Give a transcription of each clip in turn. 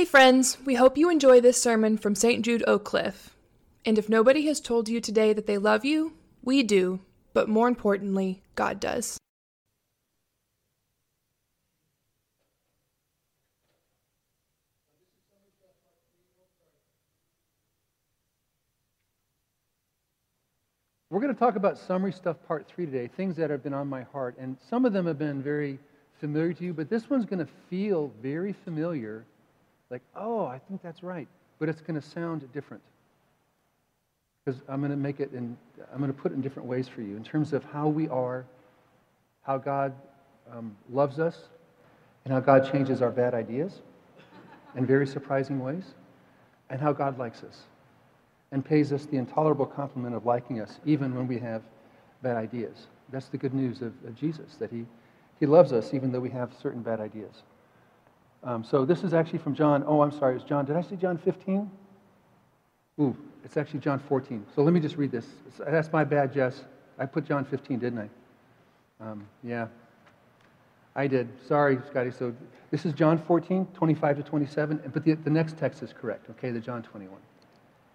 Hey, friends, we hope you enjoy this sermon from St. Jude Oak Cliff. And if nobody has told you today that they love you, we do, but more importantly, God does. We're going to talk about summary stuff part three today, things that have been on my heart. And some of them have been very familiar to you, but this one's going to feel very familiar like, oh, I think that's right. But it's going to sound different. Because I'm going to make it in, I'm going to put it in different ways for you in terms of how we are, how God um, loves us, and how God changes our bad ideas in very surprising ways, and how God likes us and pays us the intolerable compliment of liking us even when we have bad ideas. That's the good news of, of Jesus, that he, he loves us even though we have certain bad ideas. Um, so this is actually from John. Oh, I'm sorry, it's John. Did I say John 15? Ooh, it's actually John 14. So let me just read this. That's my bad, Jess. I put John 15, didn't I? Um, yeah, I did. Sorry, Scotty. So this is John 14, 25 to 27. But the, the next text is correct, okay? The John 21.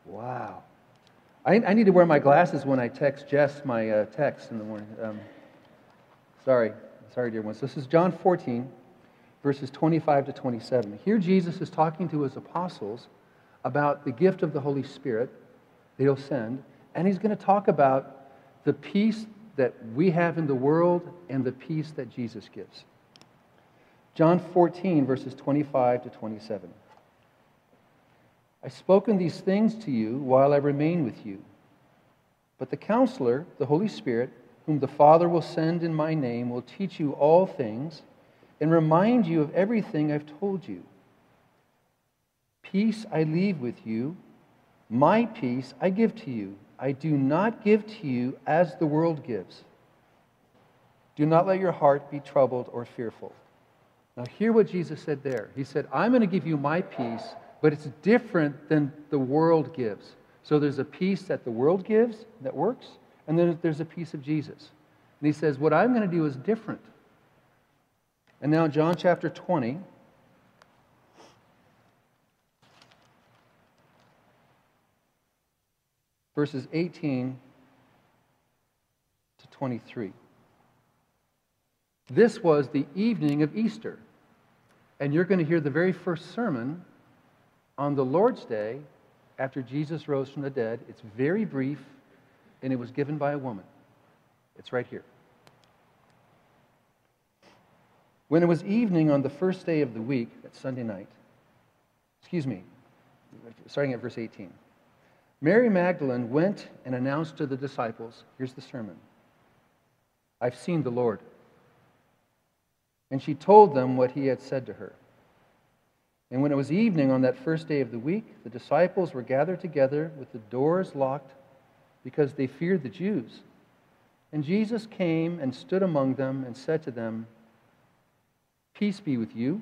Wow. I, I need to wear my glasses when I text Jess my uh, text in the morning. Um, sorry. Sorry, dear ones. So this is John 14 verses 25 to 27. Here, Jesus is talking to his apostles about the gift of the Holy Spirit that he'll send, and he's going to talk about the peace that we have in the world and the peace that Jesus gives. John 14, verses 25 to 27. I've spoken these things to you while I remain with you. But the counselor, the Holy Spirit, whom the Father will send in my name, will teach you all things and remind you of everything I've told you. Peace I leave with you, my peace I give to you. I do not give to you as the world gives. Do not let your heart be troubled or fearful. Now, hear what Jesus said there. He said, I'm going to give you my peace, but it's different than the world gives. So there's a peace that the world gives that works, and then there's a peace of Jesus. And he says, What I'm going to do is different. And now, John chapter 20. Verses 18 to 23. This was the evening of Easter. And you're going to hear the very first sermon on the Lord's Day after Jesus rose from the dead. It's very brief, and it was given by a woman. It's right here. When it was evening on the first day of the week, that's Sunday night, excuse me, starting at verse 18, Mary Magdalene went and announced to the disciples here's the sermon I've seen the Lord. And she told them what he had said to her. And when it was evening on that first day of the week, the disciples were gathered together with the doors locked because they feared the Jews. And Jesus came and stood among them and said to them, Peace be with you.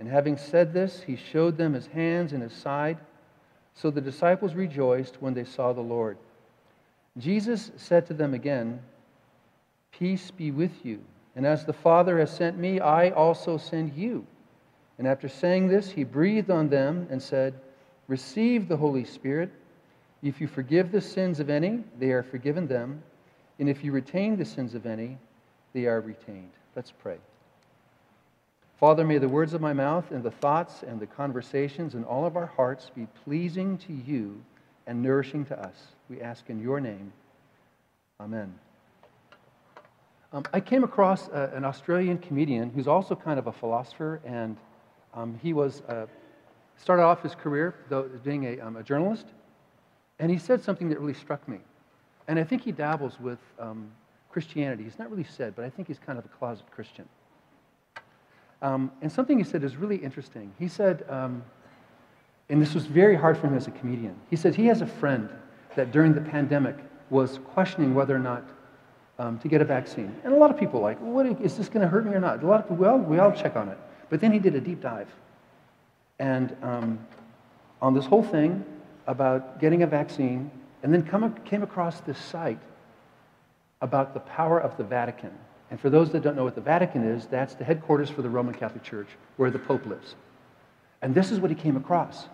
And having said this, he showed them his hands and his side. So the disciples rejoiced when they saw the Lord. Jesus said to them again, Peace be with you. And as the Father has sent me, I also send you. And after saying this, he breathed on them and said, Receive the Holy Spirit. If you forgive the sins of any, they are forgiven them. And if you retain the sins of any, they are retained. Let's pray. Father, may the words of my mouth and the thoughts and the conversations in all of our hearts be pleasing to you and nourishing to us. We ask in your name. Amen. Um, I came across uh, an Australian comedian who's also kind of a philosopher, and um, he was uh, started off his career though, being a, um, a, journalist, and he said something that really struck me. And I think he dabbles with um, Christianity. He's not really said, but I think he's kind of a closet Christian. Um, and something he said is really interesting. He said, um, and this was very hard for him as a comedian, he said he has a friend that during the pandemic was questioning whether or not um, to get a vaccine. And a lot of people like, what, is this going to hurt me or not? A lot of people, well, we all check on it. But then he did a deep dive. And um, on this whole thing about getting a vaccine, and then come, came across this site about the power of the Vatican and for those that don't know what the Vatican is, that's the headquarters for the Roman Catholic Church, where the Pope lives. And this is what he came across.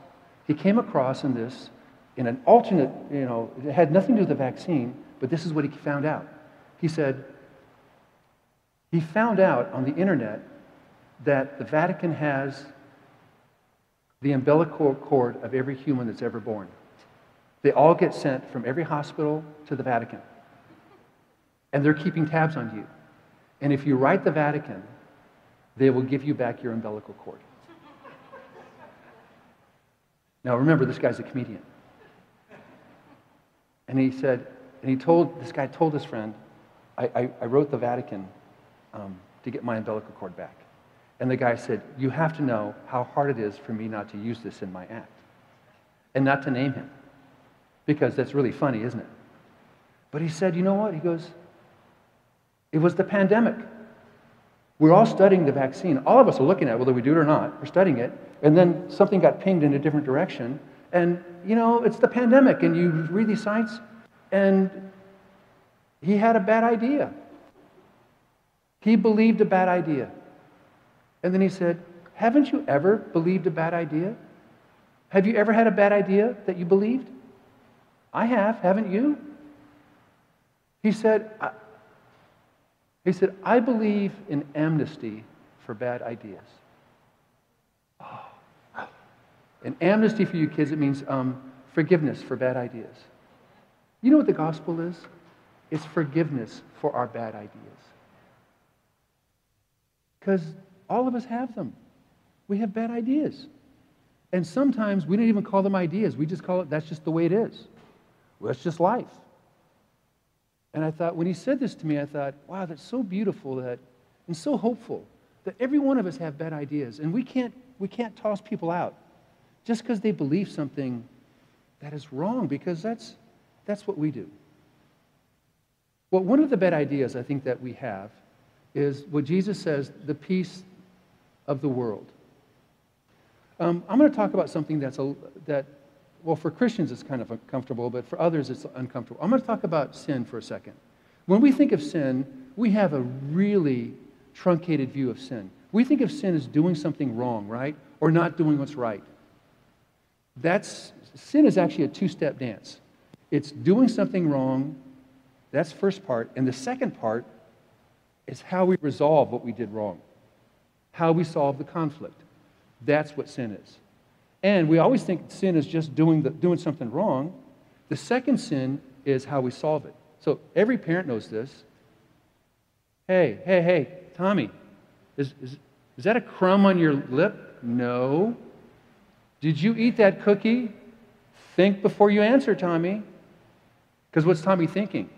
He came across in this, in an alternate, you know, it had nothing to do with the vaccine, but this is what he found out. He said, he found out on the internet that the Vatican has the umbilical cord of every human that's ever born. They all get sent from every hospital to the Vatican. And they're keeping tabs on you. And if you write the Vatican, they will give you back your umbilical cord. Now remember, this guy's a comedian. And he said, and he told, this guy told his friend, I, I, I wrote the Vatican um, to get my umbilical cord back. And the guy said, You have to know how hard it is for me not to use this in my act and not to name him. Because that's really funny, isn't it? But he said, You know what? He goes, It was the pandemic. We're all studying the vaccine. All of us are looking at it, whether we do it or not. We're studying it. And then something got pinged in a different direction. And, you know, it's the pandemic. And you read these sites, and he had a bad idea. He believed a bad idea. And then he said, Haven't you ever believed a bad idea? Have you ever had a bad idea that you believed? I have, haven't you? He said, he said, I believe in amnesty for bad ideas. Oh. And amnesty for you kids, it means um, forgiveness for bad ideas. You know what the gospel is? It's forgiveness for our bad ideas. Because all of us have them. We have bad ideas. And sometimes we don't even call them ideas. We just call it, that's just the way it is. Well, that's just life. And I thought, when he said this to me, I thought, wow, that's so beautiful that, and so hopeful that every one of us have bad ideas. And we can't, we can't toss people out just because they believe something that is wrong, because that's, that's what we do. Well, one of the bad ideas I think that we have is what Jesus says the peace of the world. Um, I'm going to talk about something that's a, that, well, for Christians it's kind of uncomfortable, but for others it's uncomfortable. I'm going to talk about sin for a second. When we think of sin, we have a really truncated view of sin. We think of sin as doing something wrong, right? Or not doing what's right. That's, sin is actually a two step dance. It's doing something wrong, that's first part. And the second part is how we resolve what we did wrong how we solve the conflict. That's what sin is. And we always think sin is just doing, the, doing something wrong. The second sin is how we solve it. So every parent knows this. Hey, hey, hey, Tommy, is, is, is that a crumb on your lip? No. Did you eat that cookie? Think before you answer, Tommy. Because what's Tommy thinking?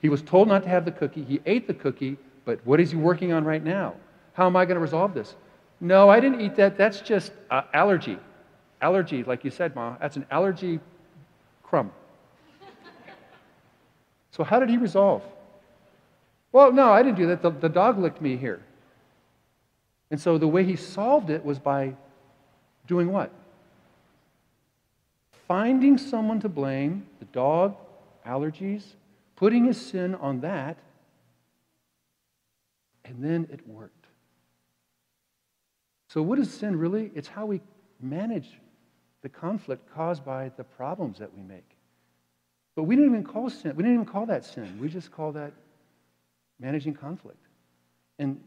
He was told not to have the cookie. He ate the cookie, but what is he working on right now? How am I going to resolve this? No, I didn't eat that. That's just uh, allergy. Allergy, like you said, Ma, that's an allergy crumb. so, how did he resolve? Well, no, I didn't do that. The, the dog licked me here. And so, the way he solved it was by doing what? Finding someone to blame the dog, allergies, putting his sin on that, and then it worked. So, what is sin really? It's how we manage the conflict caused by the problems that we make. But we didn't even call sin, we didn't even call that sin. We just call that managing conflict. And,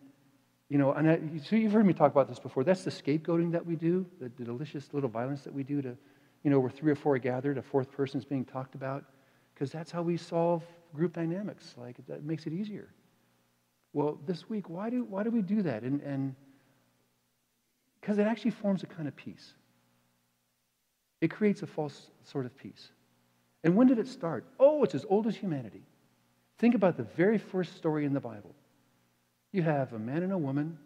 you know, and I, so you've heard me talk about this before. That's the scapegoating that we do, the, the delicious little violence that we do to, you know, where three or four are gathered, a fourth person is being talked about, because that's how we solve group dynamics. Like, that makes it easier. Well, this week, why do, why do we do that? And, and because it actually forms a kind of peace. It creates a false sort of peace. And when did it start? Oh, it's as old as humanity. Think about the very first story in the Bible. You have a man and a woman,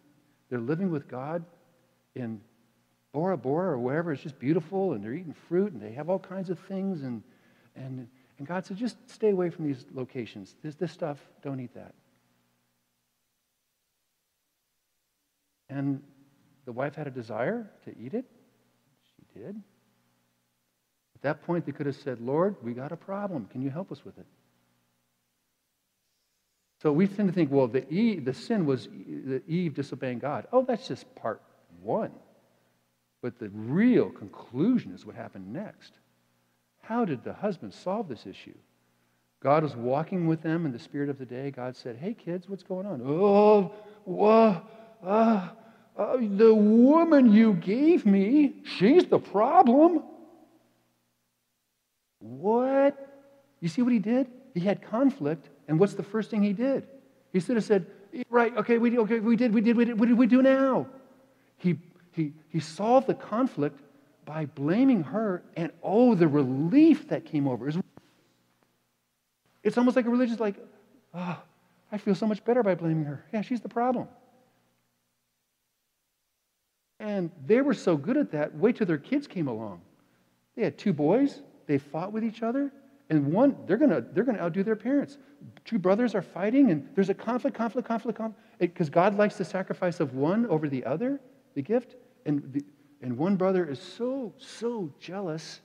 they're living with God in Bora Bora or wherever. It's just beautiful, and they're eating fruit, and they have all kinds of things. And, and, and God said, just stay away from these locations. This, this stuff, don't eat that. And the wife had a desire to eat it. She did. At that point, they could have said, Lord, we got a problem. Can you help us with it? So we tend to think, well, the, Eve, the sin was the Eve disobeying God. Oh, that's just part one. But the real conclusion is what happened next. How did the husband solve this issue? God was walking with them in the spirit of the day. God said, Hey, kids, what's going on? Oh, uh, uh, the woman you gave me, she's the problem. What? You see what he did? He had conflict, and what's the first thing he did? He should have said, Right, okay, we, okay, we did, we did, we did, what did we do now? He, he, he solved the conflict by blaming her, and oh, the relief that came over. It's almost like a religious, like, oh, I feel so much better by blaming her. Yeah, she's the problem. And they were so good at that, wait till their kids came along. They had two boys, they fought with each other, and one, they're gonna, they're gonna outdo their parents. Two brothers are fighting, and there's a conflict, conflict, conflict, conflict. Because God likes the sacrifice of one over the other, the gift. And, the, and one brother is so, so jealous,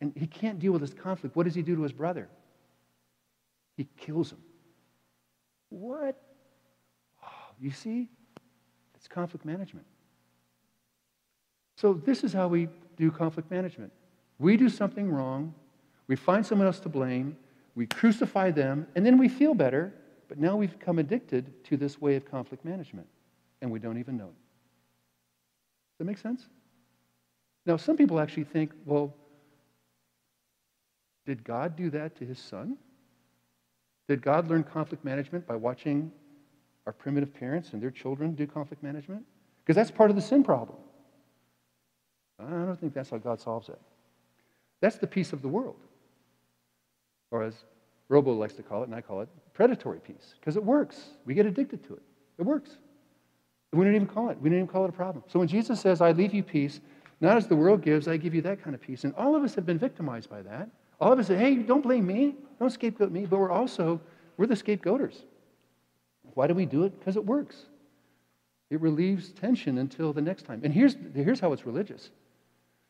and he can't deal with this conflict. What does he do to his brother? He kills him. What? Oh, you see? It's conflict management. So, this is how we do conflict management. We do something wrong, we find someone else to blame, we crucify them, and then we feel better, but now we've become addicted to this way of conflict management, and we don't even know it. Does that make sense? Now, some people actually think, well, did God do that to his son? Did God learn conflict management by watching our primitive parents and their children do conflict management? Because that's part of the sin problem. I don't think that's how God solves it. That's the peace of the world or as Robo likes to call it, and I call it predatory peace, because it works. We get addicted to it. It works. We don't even call it. We don't even call it a problem. So when Jesus says, I leave you peace, not as the world gives, I give you that kind of peace. And all of us have been victimized by that. All of us say, hey, don't blame me. Don't scapegoat me. But we're also, we're the scapegoaters. Why do we do it? Because it works. It relieves tension until the next time. And here's, here's how it's religious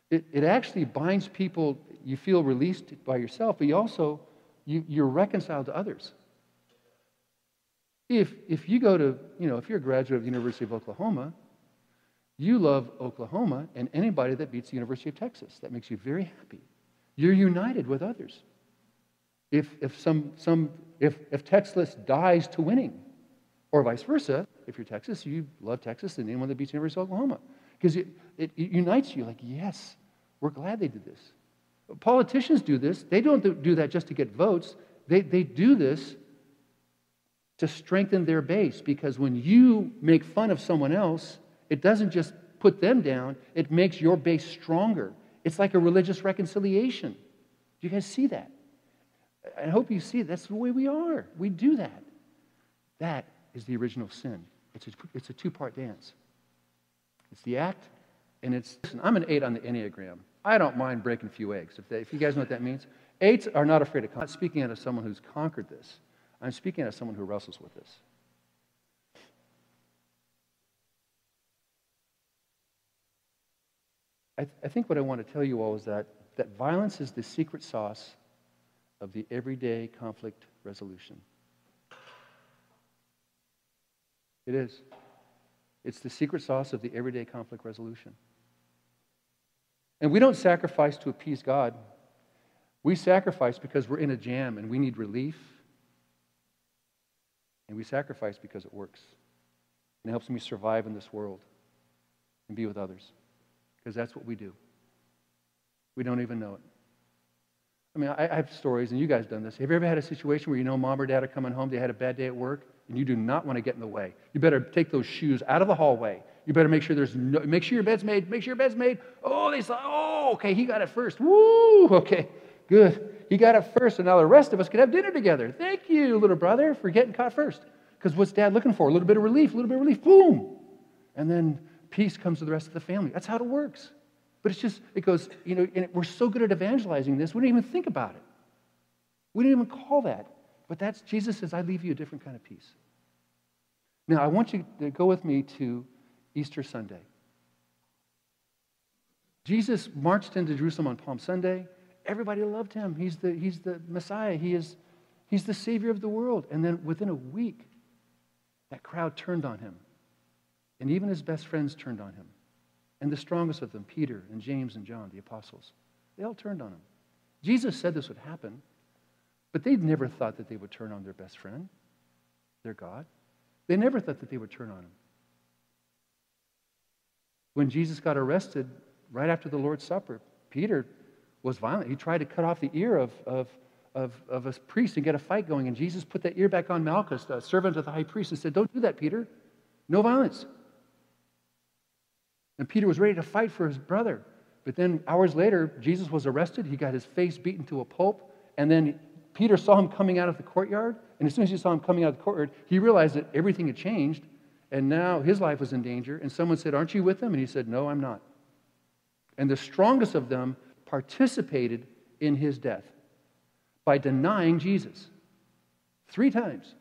it, it actually binds people. You feel released by yourself, but you also you, you're reconciled to others. If, if you go to, you know, if you're a graduate of the University of Oklahoma, you love Oklahoma and anybody that beats the University of Texas. That makes you very happy. You're united with others. If, if, some, some, if, if Texas dies to winning, or vice versa, if you're Texas, you love Texas and anyone that beats the University of Oklahoma. Because it, it, it unites you like, yes, we're glad they did this. Politicians do this. They don't do that just to get votes, they, they do this to strengthen their base because when you make fun of someone else, it doesn't just put them down, it makes your base stronger. It's like a religious reconciliation. Do you guys see that? I hope you see that's the way we are. We do that. That is the original sin. It's a, it's a two part dance. It's the act, and it's. Listen, I'm an eight on the Enneagram. I don't mind breaking a few eggs. If, they, if you guys know what that means, eights are not afraid of. I'm not speaking out of someone who's conquered this. I'm speaking out of someone who wrestles with this. I, th- I think what I want to tell you all is that, that violence is the secret sauce of the everyday conflict resolution. It is. It's the secret sauce of the everyday conflict resolution. And we don't sacrifice to appease God. We sacrifice because we're in a jam and we need relief. And we sacrifice because it works. And it helps me survive in this world and be with others. Because that's what we do. We don't even know it. I mean, I, have stories, and you guys done this. Have you ever had a situation where you know mom or dad are coming home, they had a bad day at work, and you do not want to get in the way? You better take those shoes out of the hallway you better make sure there's no, make sure your bed's made, make sure your bed's made. Oh, they saw, oh, okay, he got it first. Woo, okay, good. He got it first, and now the rest of us can have dinner together. Thank you, little brother, for getting caught first. Because what's dad looking for? A little bit of relief, a little bit of relief, boom. And then peace comes to the rest of the family. That's how it works. But it's just, it goes, you know, and we're so good at evangelizing this, we don't even think about it. We don't even call that. But that's, Jesus says, I leave you a different kind of peace. Now, I want you to go with me to Easter Sunday. Jesus marched into Jerusalem on Palm Sunday. Everybody loved him. He's the, he's the Messiah. He is, he's the Savior of the world. And then within a week, that crowd turned on him. And even his best friends turned on him. And the strongest of them, Peter and James and John, the apostles, they all turned on him. Jesus said this would happen, but they'd never thought that they would turn on their best friend, their God. They never thought that they would turn on him. When Jesus got arrested right after the Lord's Supper, Peter was violent. He tried to cut off the ear of, of, of, of a priest and get a fight going. And Jesus put that ear back on Malchus, the servant of the high priest, and said, Don't do that, Peter. No violence. And Peter was ready to fight for his brother. But then hours later, Jesus was arrested. He got his face beaten to a pulp. And then Peter saw him coming out of the courtyard. And as soon as he saw him coming out of the courtyard, he realized that everything had changed. And now his life was in danger. And someone said, Aren't you with them? And he said, No, I'm not. And the strongest of them participated in his death by denying Jesus three times.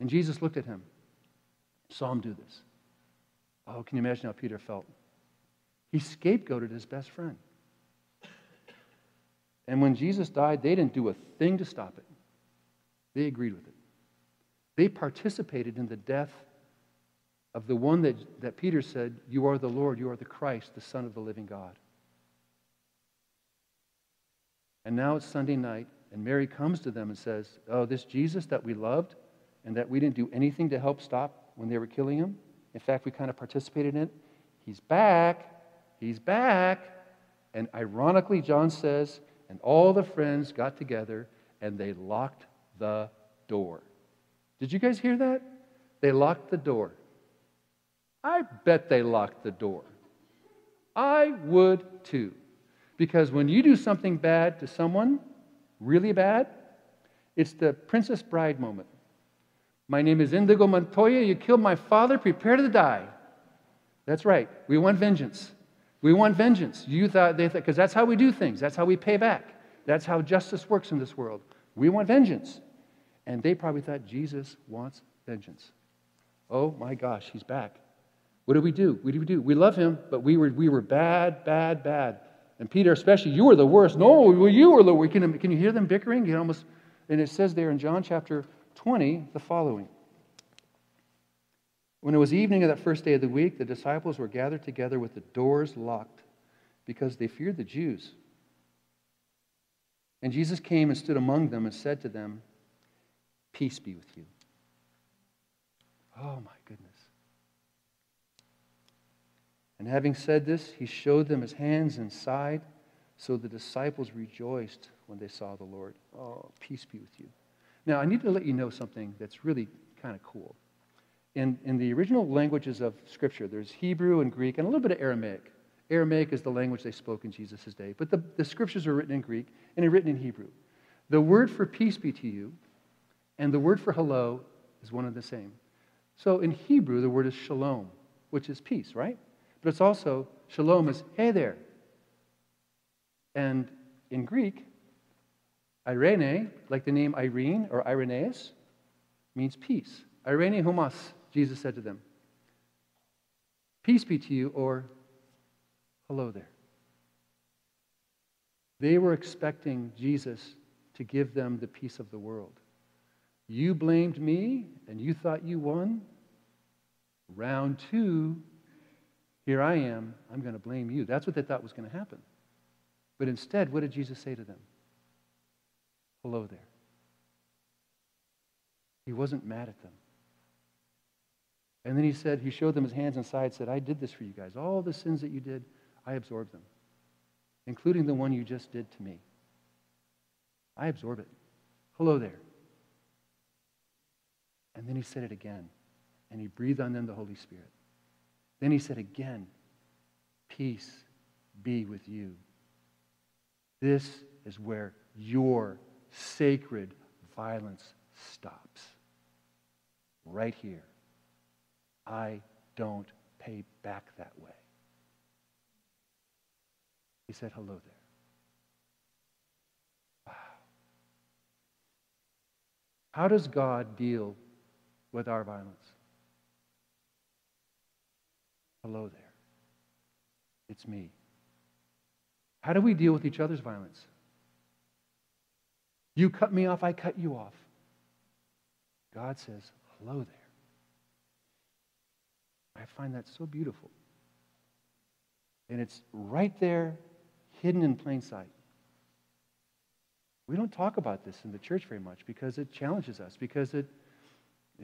And Jesus looked at him, saw him do this. Oh, can you imagine how Peter felt? He scapegoated his best friend. And when Jesus died, they didn't do a thing to stop it. They agreed with it. They participated in the death of the one that, that Peter said, You are the Lord, you are the Christ, the Son of the living God. And now it's Sunday night, and Mary comes to them and says, Oh, this Jesus that we loved and that we didn't do anything to help stop when they were killing him, in fact, we kind of participated in it, he's back. He's back. And ironically, John says, and all the friends got together and they locked the door. Did you guys hear that? They locked the door. I bet they locked the door. I would too. Because when you do something bad to someone, really bad, it's the Princess Bride moment. My name is Indigo Montoya. You killed my father. Prepare to die. That's right. We want vengeance. We want vengeance. You thought they thought, because that's how we do things. That's how we pay back. That's how justice works in this world. We want vengeance. And they probably thought Jesus wants vengeance. Oh my gosh, he's back. What do we do? What do we do? We love him, but we were, we were bad, bad, bad. And Peter, especially, you were the worst. No, well, you were the worst. Can, can you hear them bickering? You almost, and it says there in John chapter 20 the following. When it was evening of that first day of the week, the disciples were gathered together with the doors locked because they feared the Jews. And Jesus came and stood among them and said to them, Peace be with you. Oh, my goodness. And having said this, he showed them his hands and side. So the disciples rejoiced when they saw the Lord. Oh, peace be with you. Now, I need to let you know something that's really kind of cool. In, in the original languages of Scripture, there's Hebrew and Greek and a little bit of Aramaic. Aramaic is the language they spoke in Jesus' day, but the, the Scriptures are written in Greek and are written in Hebrew. The word for peace be to you and the word for hello is one and the same. So in Hebrew, the word is shalom, which is peace, right? But it's also, shalom is, hey there. And in Greek, Irene, like the name Irene or Irenaeus, means peace. Irene homos, Jesus said to them. Peace be to you, or hello there. They were expecting Jesus to give them the peace of the world. You blamed me and you thought you won. Round two, here I am, I'm going to blame you. That's what they thought was going to happen. But instead, what did Jesus say to them? Hello there. He wasn't mad at them. And then he said, he showed them his hands and side, said, I did this for you guys. All the sins that you did, I absorbed them, including the one you just did to me. I absorb it. Hello there. And then he said it again, and he breathed on them the Holy Spirit. Then he said again, Peace be with you. This is where your sacred violence stops. Right here. I don't pay back that way. He said hello there. Wow. How does God deal with our violence? Hello there. It's me. How do we deal with each other's violence? You cut me off, I cut you off. God says, hello there. I find that so beautiful. And it's right there, hidden in plain sight. We don't talk about this in the church very much because it challenges us, because it,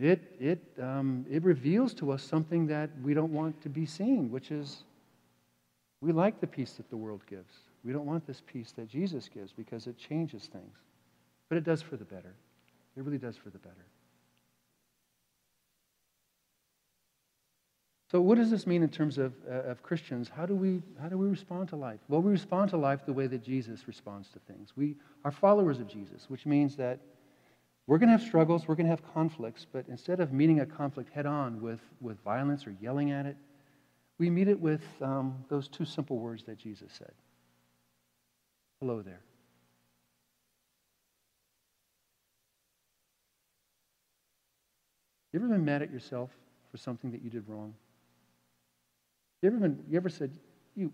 it, it, um, it reveals to us something that we don't want to be seen, which is we like the peace that the world gives. We don't want this peace that Jesus gives because it changes things. But it does for the better. It really does for the better. So, what does this mean in terms of, uh, of Christians? How do, we, how do we respond to life? Well, we respond to life the way that Jesus responds to things. We are followers of Jesus, which means that we're going to have struggles, we're going to have conflicts, but instead of meeting a conflict head on with, with violence or yelling at it, we meet it with um, those two simple words that Jesus said Hello there. You ever been mad at yourself for something that you did wrong? You ever, been, you ever said, you,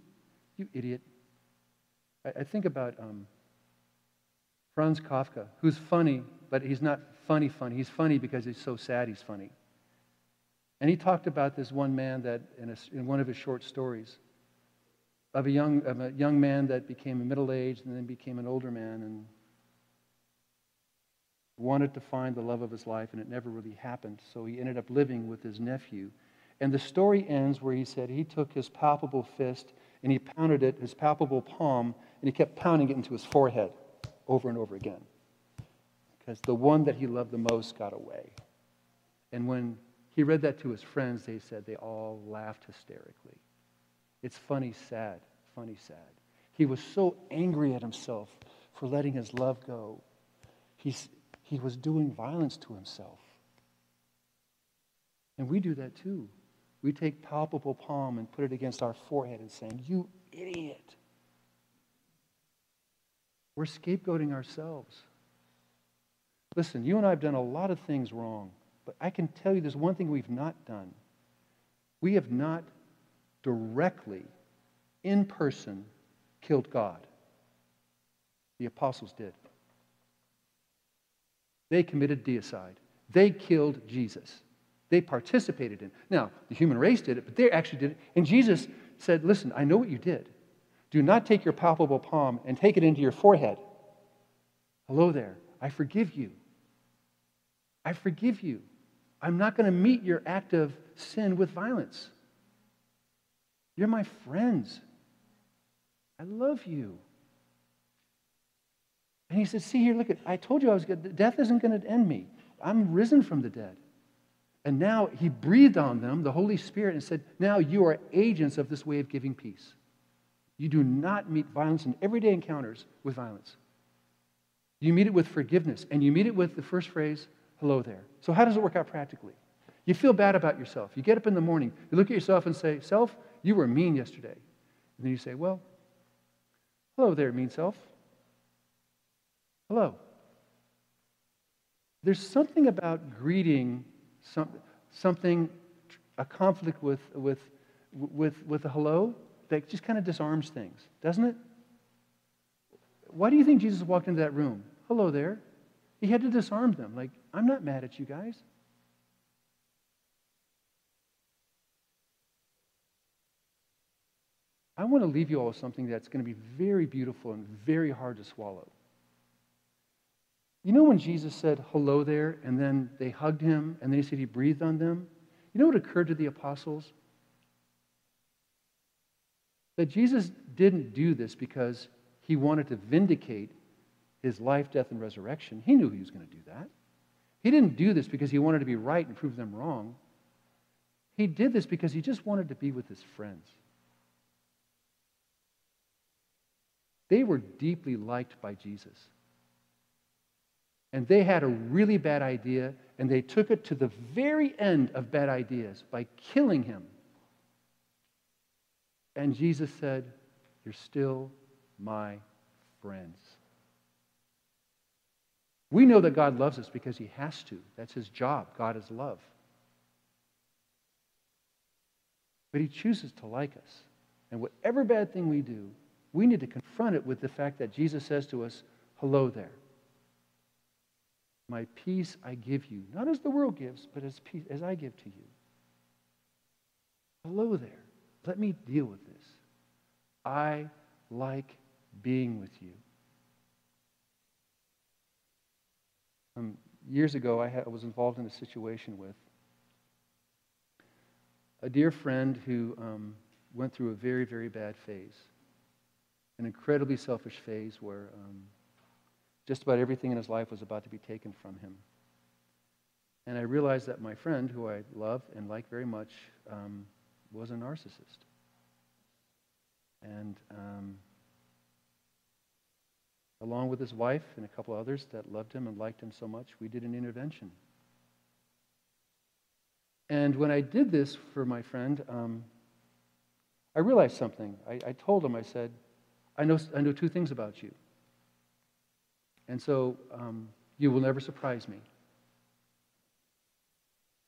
you idiot? I, I think about um, Franz Kafka, who's funny, but he's not funny funny. He's funny because he's so sad he's funny. And he talked about this one man that, in, a, in one of his short stories, of a, young, of a young man that became a middle aged and then became an older man and wanted to find the love of his life, and it never really happened. So he ended up living with his nephew. And the story ends where he said he took his palpable fist and he pounded it, his palpable palm, and he kept pounding it into his forehead over and over again. Because the one that he loved the most got away. And when he read that to his friends. They said they all laughed hysterically. It's funny, sad, funny, sad. He was so angry at himself for letting his love go. He's, he was doing violence to himself. And we do that too. We take palpable palm and put it against our forehead and saying, You idiot. We're scapegoating ourselves. Listen, you and I have done a lot of things wrong. But I can tell you there's one thing we've not done. We have not directly, in person, killed God. The apostles did. They committed deicide. They killed Jesus. They participated in. Now, the human race did it, but they actually did it. And Jesus said, Listen, I know what you did. Do not take your palpable palm and take it into your forehead. Hello there. I forgive you. I forgive you. I'm not going to meet your act of sin with violence. You're my friends. I love you. And he said, See here, look at, I told you I was good. Death isn't going to end me. I'm risen from the dead. And now he breathed on them, the Holy Spirit, and said, Now you are agents of this way of giving peace. You do not meet violence in everyday encounters with violence. You meet it with forgiveness, and you meet it with the first phrase, hello there. So, how does it work out practically? You feel bad about yourself. You get up in the morning, you look at yourself and say, Self, you were mean yesterday. And then you say, Well, hello there, mean self. Hello. There's something about greeting some, something, a conflict with, with, with, with a hello that just kind of disarms things, doesn't it? Why do you think Jesus walked into that room? Hello there. He had to disarm them. Like, I'm not mad at you guys. I want to leave you all with something that's going to be very beautiful and very hard to swallow. You know when Jesus said hello there, and then they hugged him, and then he said he breathed on them? You know what occurred to the apostles? That Jesus didn't do this because he wanted to vindicate his life, death, and resurrection. He knew he was going to do that. He didn't do this because he wanted to be right and prove them wrong. He did this because he just wanted to be with his friends. They were deeply liked by Jesus. And they had a really bad idea, and they took it to the very end of bad ideas by killing him. And Jesus said, You're still my friends. We know that God loves us because he has to. That's his job. God is love. But he chooses to like us. And whatever bad thing we do, we need to confront it with the fact that Jesus says to us, Hello there. My peace I give you, not as the world gives, but as, peace, as I give to you. Hello there. Let me deal with this. I like being with you. Um, years ago, I, had, was involved in a situation with a dear friend who um, went through a very, very bad phase, an incredibly selfish phase where um, just about everything in his life was about to be taken from him. And I realized that my friend, who I love and like very much, um, was a narcissist. And um, along with his wife and a couple others that loved him and liked him so much, we did an intervention. And when I did this for my friend, um, I realized something. I, I, told him, I said, I know, I know two things about you. And so um, you will never surprise me.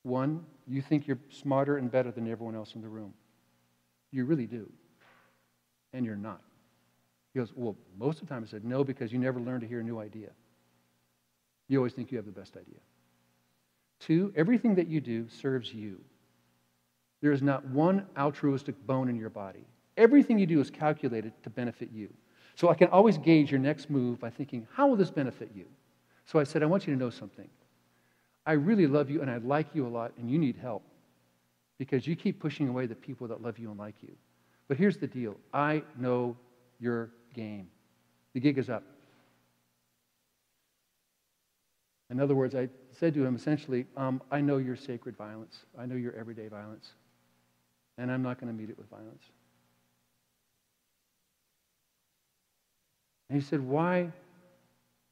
One, you think you're smarter and better than everyone else in the room. You really do. And you're not. He goes, Well, most of the time I said, No, because you never learn to hear a new idea. You always think you have the best idea. Two, everything that you do serves you. There is not one altruistic bone in your body. Everything you do is calculated to benefit you. So I can always gauge your next move by thinking, How will this benefit you? So I said, I want you to know something. I really love you and I like you a lot, and you need help because you keep pushing away the people that love you and like you. But here's the deal I know your game. The gig is up. In other words, I said to him essentially, um, I know your sacred violence. I know your everyday violence. And I'm not going to meet it with violence. And he said, Why,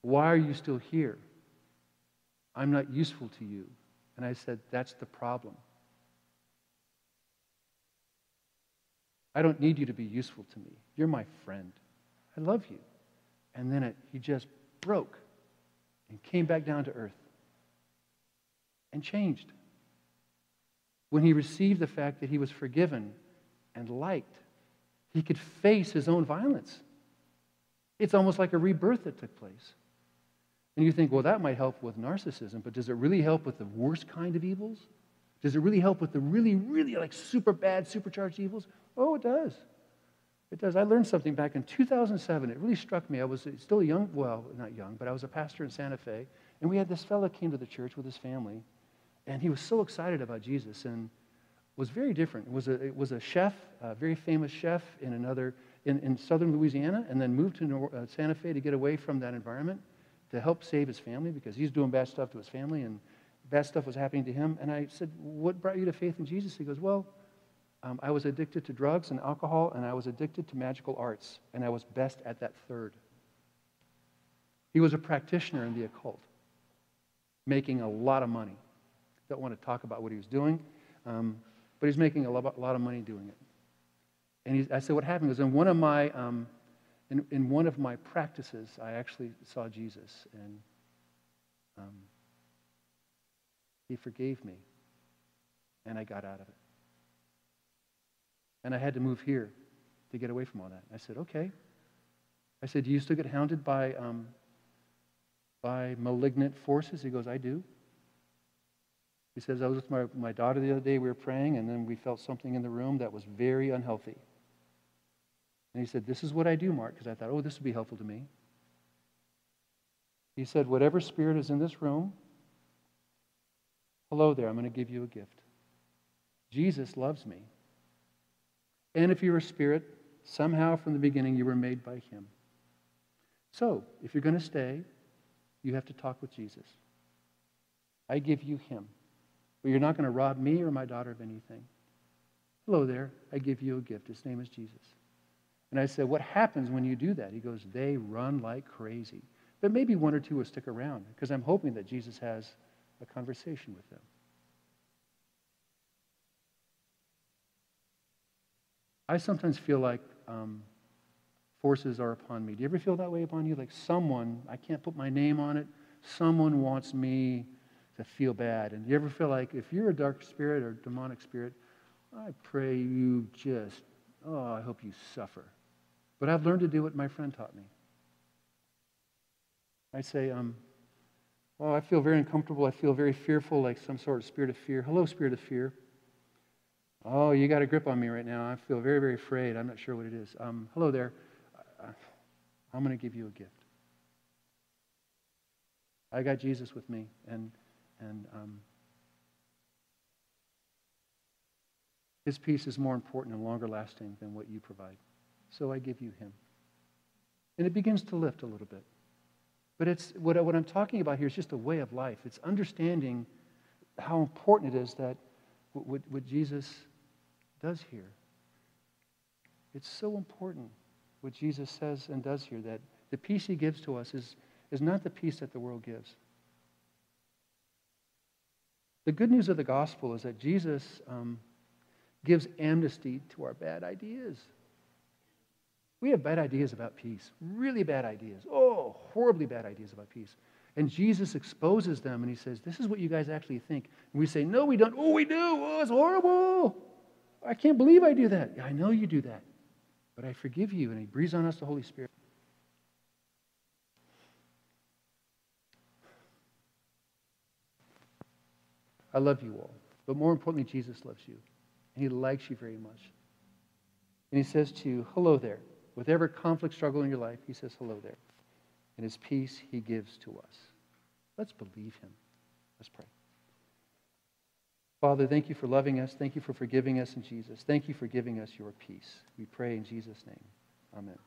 why are you still here? I'm not useful to you. And I said, That's the problem. I don't need you to be useful to me. You're my friend. I love you. And then it, he just broke and came back down to earth and changed. When he received the fact that he was forgiven and liked, he could face his own violence. It's almost like a rebirth that took place. And you think, well, that might help with narcissism, but does it really help with the worst kind of evils? Does it really help with the really, really like super bad, supercharged evils? Oh, it does. It does. I learned something back in 2007. It really struck me. I was still young, well, not young, but I was a pastor in Santa Fe. And we had this fellow came to the church with his family, and he was so excited about Jesus and was very different. It was a, it was a chef, a very famous chef in another, in, in southern Louisiana, and then moved to uh, Santa Fe to get away from that environment to help save his family because he's doing bad stuff to his family and bad stuff was happening to him. And I said, What brought you to faith in Jesus? He goes, Well, um, I was addicted to drugs and alcohol, and I was addicted to magical arts, and I was best at that third. He was a practitioner in the occult, making a lot of money. Don't want to talk about what he was doing, um, but he's making a lot, of money doing it. And he, I said, What happened was in one of my um, in, in one of my practices, I actually saw Jesus, and um, he forgave me, and I got out of it. And I had to move here to get away from all that. I said, okay. I said, do you still get hounded by, um, by malignant forces? He goes, I do. He says, I was with my, my daughter the other day, we were praying, and then we felt something in the room that was very unhealthy. And he said, This is what I do, Mark, because I thought, oh, this would be helpful to me. He said, Whatever spirit is in this room, hello there, I'm going to give you a gift. Jesus loves me. And if you're a spirit, somehow from the beginning you were made by him. So, if you're going to stay, you have to talk with Jesus. I give you him. But you're not going to rob me or my daughter of anything. Hello there. I give you a gift. His name is Jesus. And I said, What happens when you do that? He goes, They run like crazy. But maybe one or two will stick around because I'm hoping that Jesus has a conversation with them. I sometimes feel like um, forces are upon me. Do you ever feel that way upon you? Like someone, I can't put my name on it, someone wants me to feel bad. And do you ever feel like if you're a dark spirit or demonic spirit, I pray you just, oh, I hope you suffer. But I've learned to do what my friend taught me. I say, um, well, I feel very uncomfortable. I feel very fearful, like some sort of spirit of fear. Hello, spirit of fear. Oh, you got a grip on me right now. I feel very, very afraid. I'm not sure what it is. Um, hello there. I'm going to give you a gift. I got Jesus with me, and, and um, his peace is more important and longer lasting than what you provide. So I give you him. And it begins to lift a little bit. But it's, what, what I'm talking about here is just a way of life. It's understanding how important it is that what, what Jesus does here. It's so important what Jesus says and does here that the peace he gives to us is, is not the peace that the world gives. The good news of the gospel is that Jesus um, gives amnesty to our bad ideas. We have bad ideas about peace, really bad ideas. Oh, horribly bad ideas about peace. And Jesus exposes them and he says, This is what you guys actually think. And we say, No, we don't. Oh, we do. Oh, it's horrible. I can't believe I do that. Yeah, I know you do that. But I forgive you. And he breathes on us the Holy Spirit. I love you all. But more importantly, Jesus loves you. And he likes you very much. And he says to you, Hello there. With every conflict, struggle in your life, he says, Hello there. And his peace he gives to us. Let's believe him. Let's pray. Father, thank you for loving us. Thank you for forgiving us in Jesus. Thank you for giving us your peace. We pray in Jesus' name. Amen.